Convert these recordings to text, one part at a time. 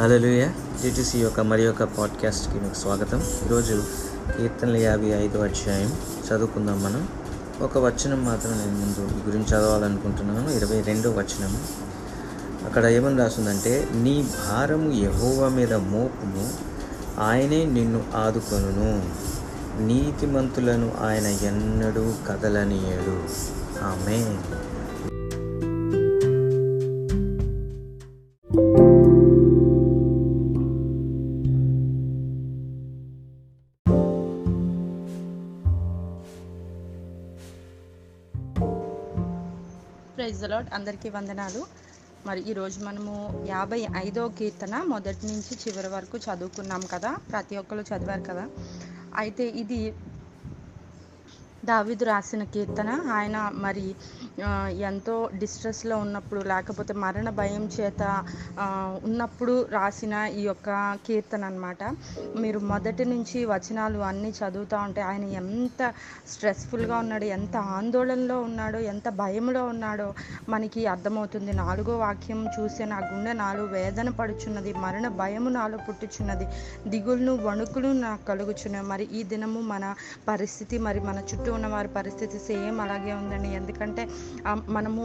హలోయ టీటీసీ యొక్క మరి యొక్క పాడ్కాస్ట్కి మీకు స్వాగతం. ఈరోజు కీర్తనలు యాభై ఐదో అధ్యాయం చదువుకుందాం మనం. ఒక వచనం మాత్రం నేను ముందు ఈ గురించి చదవాలనుకుంటున్నాను. ఇరవై రెండో వచనం. అక్కడ ఏమని రాస్తుందంటే నీ భారము యహోవా మీద మోపుము ఆయనే నిన్ను ఆదుకొనును. నీతిమంతులను ఆయన ఎన్నడూ కదలనీయడు. ఆమె లాడ్ అందరికీ వందనాలు. మరి ఈరోజు మనము యాభై ఐదో కీర్తన మొదటి నుంచి చివరి వరకు చదువుకున్నాం కదా. ప్రతి ఒక్కరు చదివారు కదా. అయితే ఇది దావీదు రాసిన కీర్తన. ఆయన మరి ఎంతో డిస్ట్రెస్లో ఉన్నప్పుడు లేకపోతే మరణ భయం చేత ఉన్నప్పుడు రాసిన ఈ యొక్క కీర్తన అనమాట మీరు మొదటి నుంచి వచనాలు అన్నీ చదువుతూ ఉంటే ఆయన ఎంత స్ట్రెస్ఫుల్గా ఉన్నాడు ఎంత ఆందోళనలో ఉన్నాడో ఎంత భయంలో ఉన్నాడో మనకి అర్థమవుతుంది. నాలుగో వాక్యం చూస్తే నా గుండె నాలో వేదన పడుచున్నది మరణ భయము నాలో పుట్టుచున్నది దిగులును వణుకులు నాకు కలుగుచున్నాయి. మరి ఈ దినము మన పరిస్థితి మరి మన చుట్టూ ఉన్న వారి పరిస్థితి సేమ్ అలాగే ఉందండి. ఎందుకంటే మనము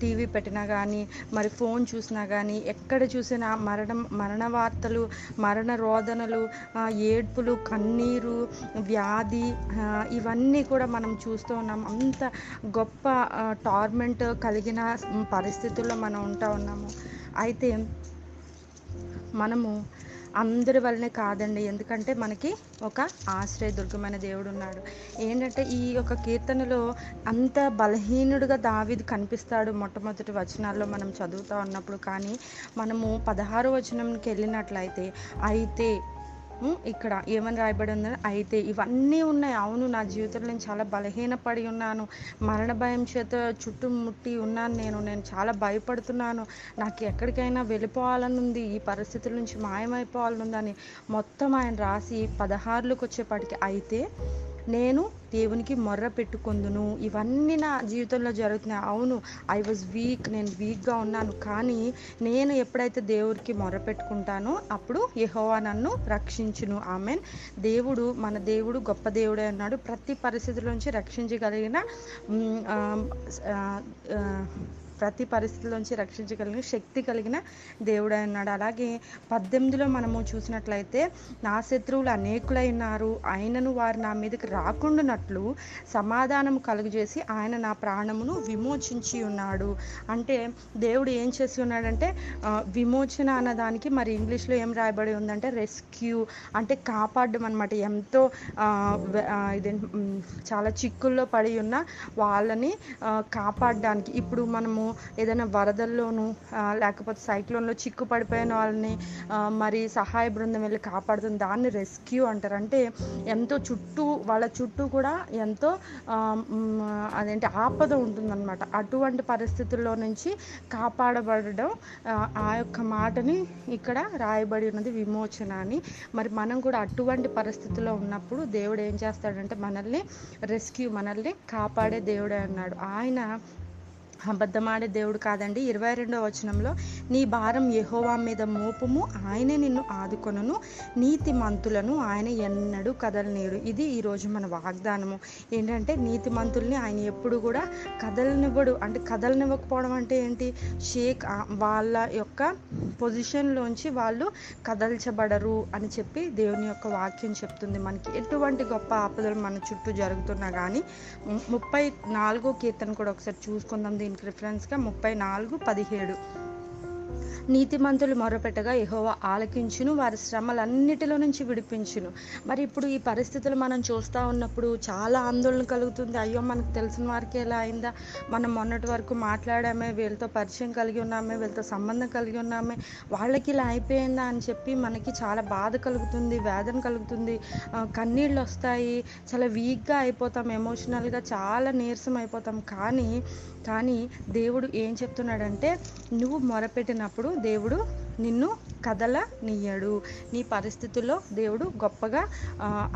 టీవీ పెట్టినా కానీ మరి ఫోన్ చూసినా కానీ ఎక్కడ చూసినా మరణం మరణ వార్తలు మరణ రోదనలు ఏడ్పులు కన్నీరు వ్యాధి ఇవన్నీ కూడా మనం చూస్తూ ఉన్నాం. అంత గొప్ప టార్మెంట్ కలిగిన పరిస్థితుల్లో మనం ఉంటా ఉన్నాము. అయితే మనము అందరి వల్లనే కాదండి. ఎందుకంటే మనకి ఒక ఆశ్రయదుర్గమైన దేవుడు ఉన్నాడు. ఏంటంటే ఈ యొక్క కీర్తనలో అంత బలహీనుడుగా దావిది కనిపిస్తాడు మొట్టమొదటి వచనాల్లో మనం చదువుతూ ఉన్నప్పుడు. కానీ మనము పదహారు వచనంకి వెళ్ళినట్లయితే అయితే ఇక్కడ ఏమని రాయబడి ఉందని అయితే ఇవన్నీ ఉన్నాయి. అవును నా జీవితంలో నేను చాలా బలహీనపడి ఉన్నాను. మరణ భయం చేత చుట్టుముట్టి ఉన్నాను నేను. నేను చాలా భయపడుతున్నాను. నాకు ఎక్కడికైనా వెళ్ళిపోవాలని ఉంది ఈ పరిస్థితుల నుంచి మాయమైపోవాలని ఉందని మొత్తం ఆయన రాసి పదహారులకు వచ్చేపాటికి. అయితే నేను దేవునికి మొర్ర పెట్టుకుందును. ఇవన్నీ నా జీవితంలో జరుగుతున్నాయి. అవును ఐ వాజ్ వీక్ నేను వీక్గా ఉన్నాను. కానీ నేను ఎప్పుడైతే దేవుడికి మొర్ర పెట్టుకుంటానో అప్పుడు యహోవా నన్ను రక్షించును. ఆమెన్. దేవుడు మన దేవుడు గొప్ప దేవుడే అన్నాడు ప్రతి పరిస్థితుల నుంచి రక్షించగలిగిన ప్రతి పరిస్థితిలోంచి రక్షించగలిగిన శక్తి కలిగిన దేవుడే అన్నాడు అలాగే పద్దెనిమిదిలో మనము చూసినట్లయితే నా శత్రువులు అనేకులై ఉన్నారు. ఆయనను వారు నా మీదకి రాకుండానట్లు సమాధానం కలుగజేసి ఆయన నా ప్రాణమును విమోచించి ఉన్నాడు. అంటే దేవుడు ఏం చేసి ఉన్నాడంటే విమోచన అన్నదానికి మరి ఇంగ్లీష్లో ఏం రాయబడి ఉందంటే రెస్క్యూ అంటే కాపాడడం అనమాట ఎంతో ఇదే చాలా చిక్కుల్లో పడి ఉన్న వాళ్ళని కాపాడడానికి. ఇప్పుడు మనము ఏదైనా వరదల్లోనూ లేకపోతే సైక్లోన్లో చిక్కు పడిపోయిన వాళ్ళని మరి సహాయ బృందం వెళ్ళి కాపాడుతుంది దాన్ని రెస్క్యూ అంటారు. అంటే ఎంతో చుట్టూ వాళ్ళ చుట్టూ కూడా ఎంతో అదేంటి ఆపద ఉంటుందన్నమాట. అటువంటి పరిస్థితుల్లో నుంచి కాపాడబడడం ఆ, ఆ యొక్క మాటని ఇక్కడ రాయబడి ఉన్నది విమోచన అని. మరి మనం కూడా అటువంటి పరిస్థితుల్లో ఉన్నప్పుడు దేవుడు ఏం చేస్తాడంటే మనల్ని రెస్క్యూ మనల్ని కాపాడే దేవుడే అన్నాడు. ఆయన అబద్ధమాడే దేవుడు కాదండి. ఇరవై రెండవ వచనంలో నీ భారం యహోవా మీద మోపుము. ఆయనే నిన్ను ఆదుకొనును. నీతి మంతులను ఆయన ఎన్నడూ కదలనేడు ఇది ఈరోజు మన వాగ్దానము. ఏంటంటే నీతి మంతుల్ని ఆయన ఎప్పుడు కూడా కదలనివ్వడు. అంటే కదలనివ్వకపోవడం అంటే ఏంటి? షేక్ వాళ్ళ యొక్క పొజిషన్లోంచి వాళ్ళు కదల్చబడరు అని చెప్పి దేవుని యొక్క వాక్యం చెప్తుంది మనకి. ఎటువంటి గొప్ప ఆపదలు మన చుట్టూ జరుగుతున్నా కానీ ముప్పై నాలుగో కీర్తన కూడా ఒకసారి చూసుకుందాం. దీనికి రిఫరెన్స్గా ముప్పై నాలుగు పదిహేడు. నీతిమంతులు మొరపెట్టగా ఎహోవా ఆలకించును వారి శ్రమలన్నిటిలో నుంచి విడిపించును. మరి ఇప్పుడు ఈ పరిస్థితులు మనం చూస్తూ ఉన్నప్పుడు చాలా ఆందోళన కలుగుతుంది. అయ్యో మనకు తెలిసిన వారికి ఎలా అయిందా? మనం మొన్నటి వరకు మాట్లాడామే వీళ్ళతో పరిచయం కలిగి ఉన్నామే వీళ్ళతో సంబంధం కలిగి ఉన్నామే. వాళ్ళకి ఇలా అయిపోయిందా అని చెప్పి మనకి చాలా బాధ కలుగుతుంది వేదన కలుగుతుంది. కన్నీళ్ళు వస్తాయి. చాలా వీక్గా అయిపోతాం ఎమోషనల్గా చాలా నీరసం అయిపోతాం. కానీ కానీ దేవుడు ఏం చెప్తున్నాడంటే నువ్వు మొరపెట్టినప్పుడు దేవుడు నిన్ను కదలనీయడు. నీ పరిస్థితుల్లో దేవుడు గొప్పగా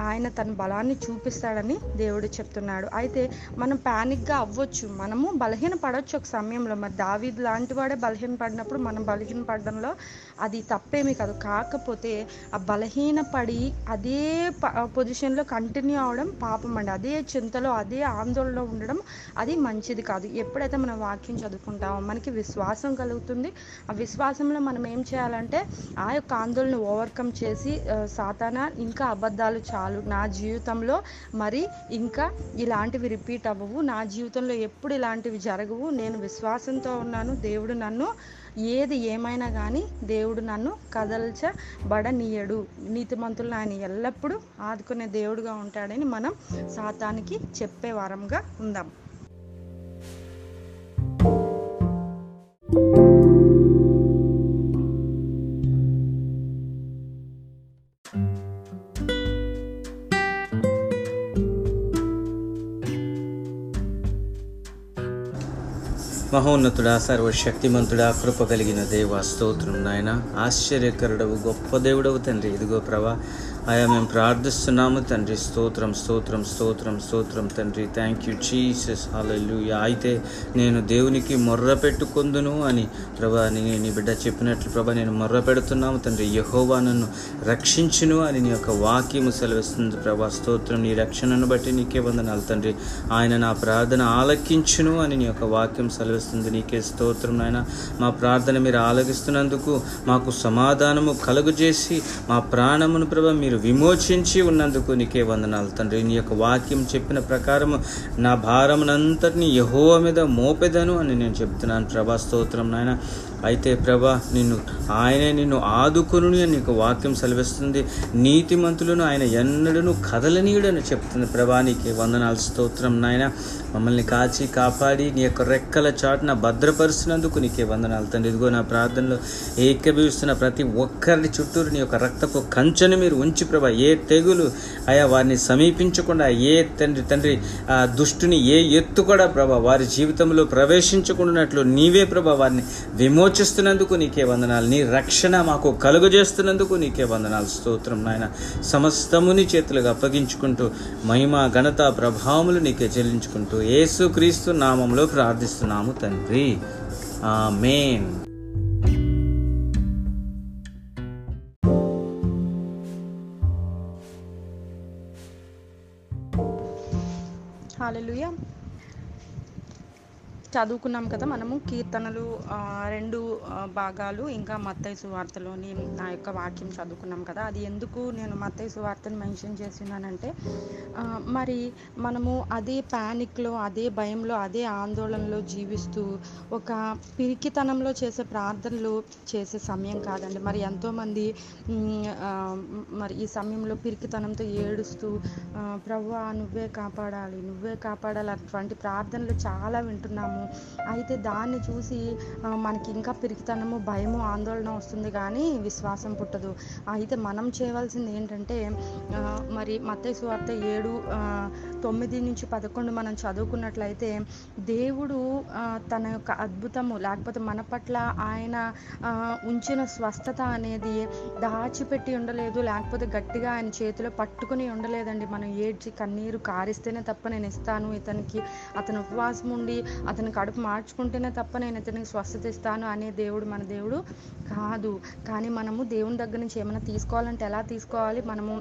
ఆయన తన బలాన్ని చూపిస్తాడని దేవుడు చెప్తున్నాడు. అయితే మనం ప్యానిక్గా అవ్వచ్చు. మనము బలహీన పడవచ్చు ఒక సమయంలో. మరి దావీద్ లాంటి వాడే బలహీన పడినప్పుడు మనం బలహీన పడడంలో అది తప్పేమీ కాదు. కాకపోతే ఆ బలహీన పడి అదే ప- పొజిషన్లో కంటిన్యూ అవడం పాపం అండి. అదే చింతలో అదే ఆందోళనలో ఉండడం అది మంచిది కాదు. ఎప్పుడైతే మనం వాక్యం చదువుకుంటామో మనకి విశ్వాసం కలుగుతుంది. ఆ విశ్వాసంలో మనం ఏం చేయాలంటే ఆ యొక్క ఆందోళన ఓవర్కమ్ చేసి సాతాన ఇంకా అబద్ధాలు చాలు. నా జీవితంలో మరి ఇంకా ఇలాంటివి రిపీట్ అవ్వవు. నా జీవితంలో ఎప్పుడు ఇలాంటివి జరగవు. నేను విశ్వాసంతో ఉన్నాను. దేవుడు నన్ను ఏది ఏమైనా కానీ దేవుడు నన్ను కదల్చబడనీయడు. నీతిమంతులను ఆయన ఎల్లప్పుడూ ఆదుకునే దేవుడుగా ఉంటాడని మనం సాతానికి చెప్పే వారంగా ఉందాం. మహోన్నతుడా సర్వశక్తిమంతుడా కృప కలిగిన దేవ స్తోత్రం నాయన ఆశ్చర్యకరుడవు గొప్ప దేవుడవు తండ్రి ఇదిగో ప్రభా అయా మేము ప్రార్థిస్తున్నాము తండ్రి. స్తోత్రం స్తోత్రం స్తోత్రం స్తోత్రం తండ్రి. థ్యాంక్ యూ చీసస్ హల్లెలూయా అయితే నేను దేవునికి మొర్ర పెట్టుకుందును అని ప్రభా నేను నీ బిడ్డ చెప్పినట్లు ప్రభా నేను మొర్ర పెడుతున్నాము తండ్రి. యహోవా నన్ను రక్షించును అని నీ యొక్క వాక్యము సెలవిస్తుంది ప్రభా. స్తోత్రం నీ రక్షణను బట్టి నీకే వందనాలు తండ్రి. ఆయన నా ప్రార్థన ఆలకించును అని నీ యొక్క వాక్యం సెలవిస్తుంది. నీకే స్తోత్రం నాయన. మా ప్రార్థన మీరు ఆలకిస్తున్నందుకు మాకు సమాధానము కలుగజేసి మా ప్రాణమును ప్రభ మీరు విమోచించి ఉన్నందుకు నీకే వందనాలు. తండ్రి నీ యొక్క వాక్యం చెప్పిన ప్రకారము నా భారమునంతటిని యహోవ మీద మోపెదను అని నేను చెప్తున్నాను. ప్రభా స్తోత్రం నాయన. అయితే ప్రభా నిన్ను ఆయనే నిన్ను ఆదుకును అని నీకు వాక్యం సెలవిస్తుంది. నీతిమంతులను ఆయన ఎన్నడను కదలనీయుడని చెప్తుంది ప్రభా. నీకు వందనాలు స్తోత్రం నాయన. మమ్మల్ని కాచి కాపాడి నీ యొక్క రెక్కల చాటున భద్రపరుస్తున్నందుకు నీకే వందనాలు తండ్రి. ఇదిగో నా ప్రార్థనలో ఏకీభవిస్తున్న ప్రతి ఒక్కరిని చుట్టూరు నీ యొక్క రక్తపు కంచెను మీరు ఉంచి ప్రభా. ఏ తెగులు అయా వారిని సమీపించకుండా ఏ తండ్రి తండ్రి ఆ దుష్టుని ఏ ఎత్తు కూడా ప్రభా వారి జీవితంలో ప్రవేశించకుండానట్లు నీవే ప్రభా వారిని విమోచిస్తున్నందుకు నీకే వందనాలు. నీ రక్షణ మాకు కలుగజేస్తున్నందుకు నీకే వందనాలు. స్తోత్రం నాయన. సమస్తముని చేతులుగా అప్పగించుకుంటూ మహిమ ఘనత ప్రభావములు నీకే చెల్లించుకుంటూ యేసు క్రీస్తు నామంలో ప్రార్థిస్తున్నాము తండ్రి. ఆమేన్. హాలెలుయ చదువుకున్నాం కదా మనము. కీర్తనలు రెండు భాగాలు ఇంకా మత్తయ్య సువార్తలోని నా యొక్క వాక్యం చదువుకున్నాం కదా. అది ఎందుకు నేను మత్తయ్య సువార్తను మెన్షన్ చేస్తున్నానంటే మరి మనము అదే ప్యానిక్లో అదే భయంలో అదే ఆందోళనలో జీవిస్తూ ఒక పిరికితనంలో చేసే ప్రార్థనలు చేసే సమయం కాదండి. మరి ఎంతోమంది మరి ఈ సమయంలో పిరికితనంతో ఏడుస్తూ ఆ, నువ్వే కాపాడాలి నువ్వే కాపాడాలి అటువంటి ప్రార్థనలు చాలా వింటున్నాము. అయితే దాన్ని చూసి మనకి ఇంకా పిరికితనము భయము ఆందోళన వస్తుంది కానీ విశ్వాసం పుట్టదు. అయితే మనం చేయవలసింది ఏంటంటే మరి మత్తయి సువార్త ఏడు తొమ్మిది నుంచి పదకొండు మనం చదువుకున్నట్లయితే దేవుడు తన యొక్క అద్భుతము లేకపోతే మన పట్ల ఆయన ఉంచిన స్వస్థత అనేది దాచిపెట్టి ఉండలేదు లేకపోతే గట్టిగా ఆయన చేతిలో పట్టుకుని ఉండలేదండి. మనం ఏడ్చి కన్నీరు కారిస్తేనే తప్ప నేను ఇస్తాను. ఇతనికి అతను ఉపవాసం ఉండి అతను కడుపు మార్చుకుంటేనే తప్ప నేను ఇతనికి స్వస్థత ఇస్తాను అనే దేవుడు మన దేవుడు కాదు. కానీ మనము దేవుని దగ్గర నుంచి ఏమైనా తీసుకోవాలంటే ఎలా తీసుకోవాలి? మనము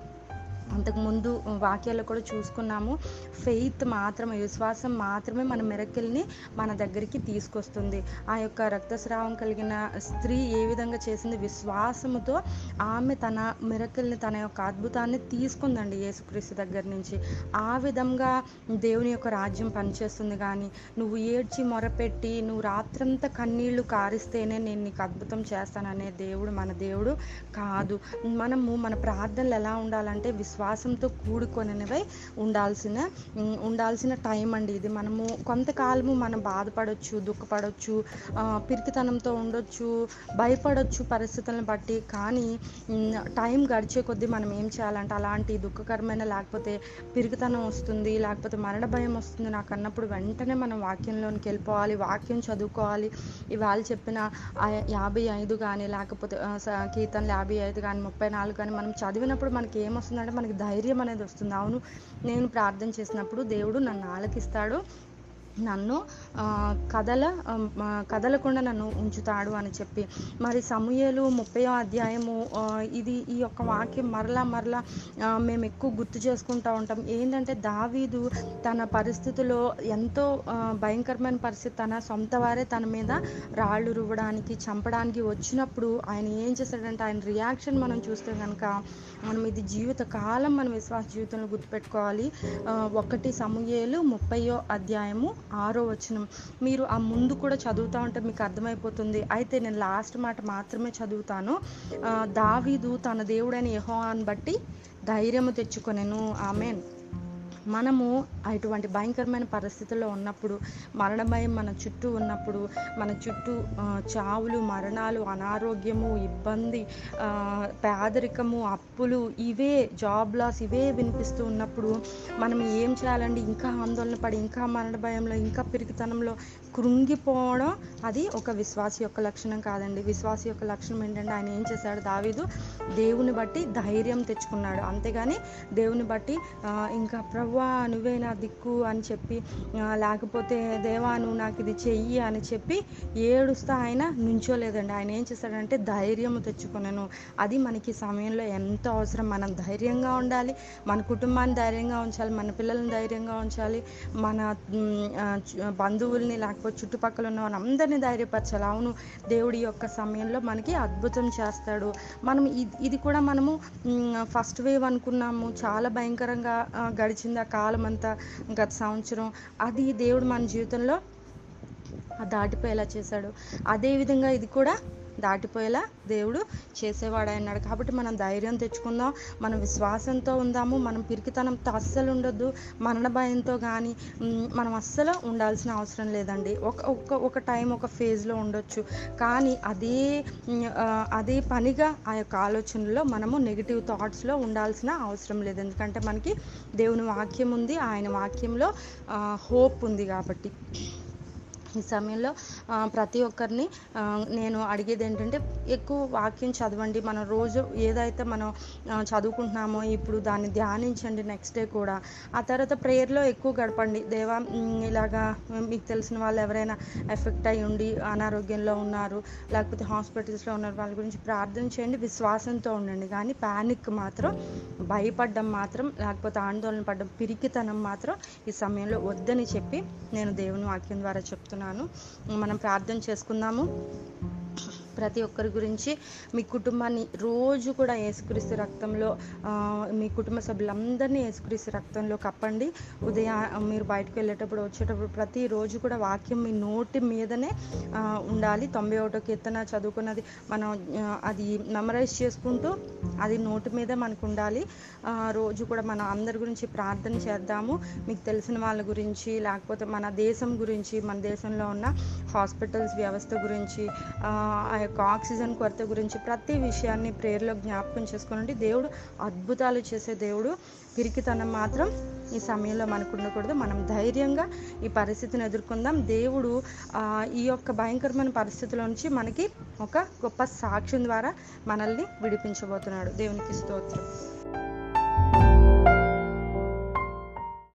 అంతకుముందు వాక్యాల్లో కూడా చూసుకున్నాము. ఫెయిత్ మాత్రమే విశ్వాసం మాత్రమే మన మెరకిల్ని మన దగ్గరికి తీసుకొస్తుంది. ఆ యొక్క రక్తస్రావం కలిగిన స్త్రీ ఏ విధంగా చేసింది? విశ్వాసముతో ఆమె తన మిరకిల్ని తన యొక్క అద్భుతాన్ని తీసుకుందండి యేసుక్రీస్తు దగ్గర నుంచి. ఆ విధంగా దేవుని యొక్క రాజ్యం పనిచేస్తుంది కానీ నువ్వు ఏడ్చి మొరపెట్టి నువ్వు రాత్రంతా కన్నీళ్ళు కారిస్తేనే నేను నీకు అద్భుతం చేస్తాననే దేవుడు మన దేవుడు కాదు. మనము మన ప్రార్థనలు ఎలా ఉండాలంటే విశ్వాసం విశ్వాసంతో కూడుకొనివై ఉండాల్సిన ఉండాల్సిన టైం అండి ఇది. మనము కొంతకాలము మనం బాధపడవచ్చు దుఃఖపడవచ్చు పిరికితనంతో ఉండొచ్చు భయపడొచ్చు పరిస్థితులను బట్టి. కానీ టైం గడిచే కొద్దీ మనం ఏం చేయాలంటే అలాంటి దుఃఖకరమైన లేకపోతే పిరికితనం వస్తుంది లేకపోతే మరణ భయం వస్తుంది నాకు అన్నప్పుడు వెంటనే మనం వాక్యంలోనికి వెళ్ళిపోవాలి వాక్యం చదువుకోవాలి. ఇవాళ చెప్పిన యాభై ఐదు కానీ లేకపోతే స- కీర్తనలు యాభై ఐదు కానీ ముప్పై నాలుగు కానీ మనం చదివినప్పుడు మనకి ఏమొస్తుందంటే మనకి ధైర్యం అనేది వస్తుంది. అవును నేను ప్రార్థన చేసినప్పుడు దేవుడు నన్ను ఆలకిస్తాడు. నన్ను కథల కదల కదలకుండా నన్ను ఉంచుతాడు అని చెప్పి. మరి సమూహలు ముప్పై అధ్యాయము ఇది ఈ యొక్క వాక్యం మరలా మరలా మేము ఎక్కువ గుర్తు చేసుకుంటూ ఉంటాం. ఏంటంటే దావీదు తన పరిస్థితిలో ఎంతో భయంకరమైన పరిస్థితి. తన సొంత వారే తన మీద రాళ్ళు రువ్వడానికి చంపడానికి వచ్చినప్పుడు ఆయన ఏం చేశాడంటే ఆయన రియాక్షన్ మనం చూస్తే కనుక మనం ఇది జీవిత కాలం మన విశ్వాస జీవితంలో గుర్తుపెట్టుకోవాలి. ఒకటి సమూహలు ముప్పయో అధ్యాయము ఆరో వచనం. మీరు ఆ ముందు కూడా చదువుతా ఉంటే మీకు అర్థమైపోతుంది. అయితే నేను లాస్ట్ మాట మాత్రమే చదువుతాను. దావీదు తన దేవుడైన యెహోవాను బట్టి ధైర్యము తెచ్చుకొనెను. ఆమెన్. మనము అటువంటి భయంకరమైన పరిస్థితుల్లో ఉన్నప్పుడు మరణ భయం మన చుట్టూ ఉన్నప్పుడు మన చుట్టూ చావులు మరణాలు అనారోగ్యము ఇబ్బంది పేదరికము అప్పులు ఇవే జాబ్ లాస్ ఇవే వినిపిస్తూ ఉన్నప్పుడు మనం ఏం చేయాలండి? ఇంకా ఆందోళన పడి ఇంకా మరణ భయంలో ఇంకా పిరికితనంలో కృంగిపోవడం అది ఒక విశ్వాస యొక్క లక్షణం కాదండి. విశ్వాస యొక్క లక్షణం ఏంటంటే ఆయన ఏం చేశాడు? దావీదు దేవుని బట్టి ధైర్యం తెచ్చుకున్నాడు. అంతేగాని దేవుని బట్టి ఇంకా ప్రవ్వా నువ్వే నా దిక్కు అని చెప్పి లేకపోతే దేవా నువ్వు నాకు ఇది చెయ్యి అని చెప్పి ఏడుస్తా ఆయన నుంచోలేదండి. ఆయన ఏం చేశాడంటే ధైర్యం తెచ్చుకున్నాను అది మనకి సమయంలో ఎంత అవసరం? మనం ధైర్యంగా ఉండాలి మన కుటుంబాన్ని ధైర్యంగా ఉంచాలి మన పిల్లల్ని ధైర్యంగా ఉంచాలి మన బంధువుల్ని లేకపోతే చుట్టుపక్కల ఉన్న అందరినీ ధైర్యపరచాలి. అవును దేవుడి యొక్క సమయంలో మనకి అద్భుతం చేస్తాడు. మనం ఇది ఇది కూడా మనము ఫస్ట్ వేవ్ అనుకున్నాము. చాలా భయంకరంగా గడిచింది ఆ కాలం అంతా గత సంవత్సరం. అది దేవుడు మన జీవితంలో దాటిపోయేలా చేశాడు. అదేవిధంగా ఇది కూడా దాటిపోయేలా దేవుడు చేసేవాడు అన్నాడు కాబట్టి మనం ధైర్యం తెచ్చుకుందాం మనం విశ్వాసంతో ఉందాము మనం పిరికితనంతో అస్సలు ఉండొద్దు మరణ భయంతో కానీ మనం అస్సలు ఉండాల్సిన అవసరం లేదండి. ఒక ఒక ఒక టైం ఒక ఫేజ్లో ఉండొచ్చు. కానీ అదే అదే పనిగా ఆ యొక్క ఆలోచనలో మనము నెగిటివ్ థాట్స్లో ఉండాల్సిన అవసరం లేదు. ఎందుకంటే మనకి దేవుని వాక్యం ఉంది ఆయన వాక్యంలో హోప్ ఉంది కాబట్టి. ఈ సమయంలో ప్రతి ఒక్కరిని నేను అడిగేది ఏంటంటే ఎక్కువ వాక్యం చదవండి. మనం రోజు ఏదైతే మనం చదువుకుంటున్నామో ఇప్పుడు దాన్ని ధ్యానించండి నెక్స్ట్ డే కూడా. ఆ తర్వాత ప్రేయర్లో ఎక్కువ గడపండి. దేవా ఇలాగా మీకు తెలిసిన వాళ్ళు ఎవరైనా ఎఫెక్ట్ అయి ఉండి అనారోగ్యంలో ఉన్నారు లేకపోతే హాస్పిటల్స్లో ఉన్నారు వాళ్ళ గురించి ప్రార్థన చేయండి విశ్వాసంతో ఉండండి. కానీ ప్యానిక్ మాత్రం భయపడ్డం మాత్రం లేకపోతే ఆందోళన పడడం పిరికితనం మాత్రం ఈ సమయంలో వద్దని చెప్పి నేను దేవుని వాక్యం ద్వారా చెప్తున్నాను. మనం ప్రార్థన చేసుకుందాము. ప్రతి ఒక్కరి గురించి మీ కుటుంబాన్ని రోజు కూడా ఏసుక్రీస్తు రక్తంలో మీ కుటుంబ సభ్యులందరినీ ఏసుక్రీస్తు రక్తంలో కప్పండి. ఉదయం మీరు బయటకు వెళ్ళేటప్పుడు వచ్చేటప్పుడు ప్రతిరోజు కూడా వాక్యం మీ నోటి మీదనే ఉండాలి. తొంభై ఒకటో కీర్తన చదువుకున్నది మనం అది మెమరైజ్ చేసుకుంటూ అది నోటి మీద మనకు ఉండాలి. రోజు కూడా మనం అందరి గురించి ప్రార్థన చేద్దాము. మీకు తెలిసిన వాళ్ళ గురించి లేకపోతే మన దేశం గురించి మన దేశంలో ఉన్న హాస్పిటల్స్ వ్యవస్థ గురించి ఆ ఆ యొక్క ఆక్సిజన్ కొరత గురించి ప్రతి విషయాన్ని ప్రేయర్లో జ్ఞాపకం చేసుకోనండి. దేవుడు అద్భుతాలు చేసే దేవుడు. పిరికితనం మాత్రం ఈ సమయంలో మనకు ఉండకూడదు. మనం ధైర్యంగా ఈ పరిస్థితిని ఎదుర్కొందాం. దేవుడు ఈ యొక్క భయంకరమైన పరిస్థితుల నుంచి మనకి ఒక గొప్ప సాక్ష్యం ద్వారా మనల్ని విడిపించబోతున్నాడు. దేవునికి స్తోత్రం.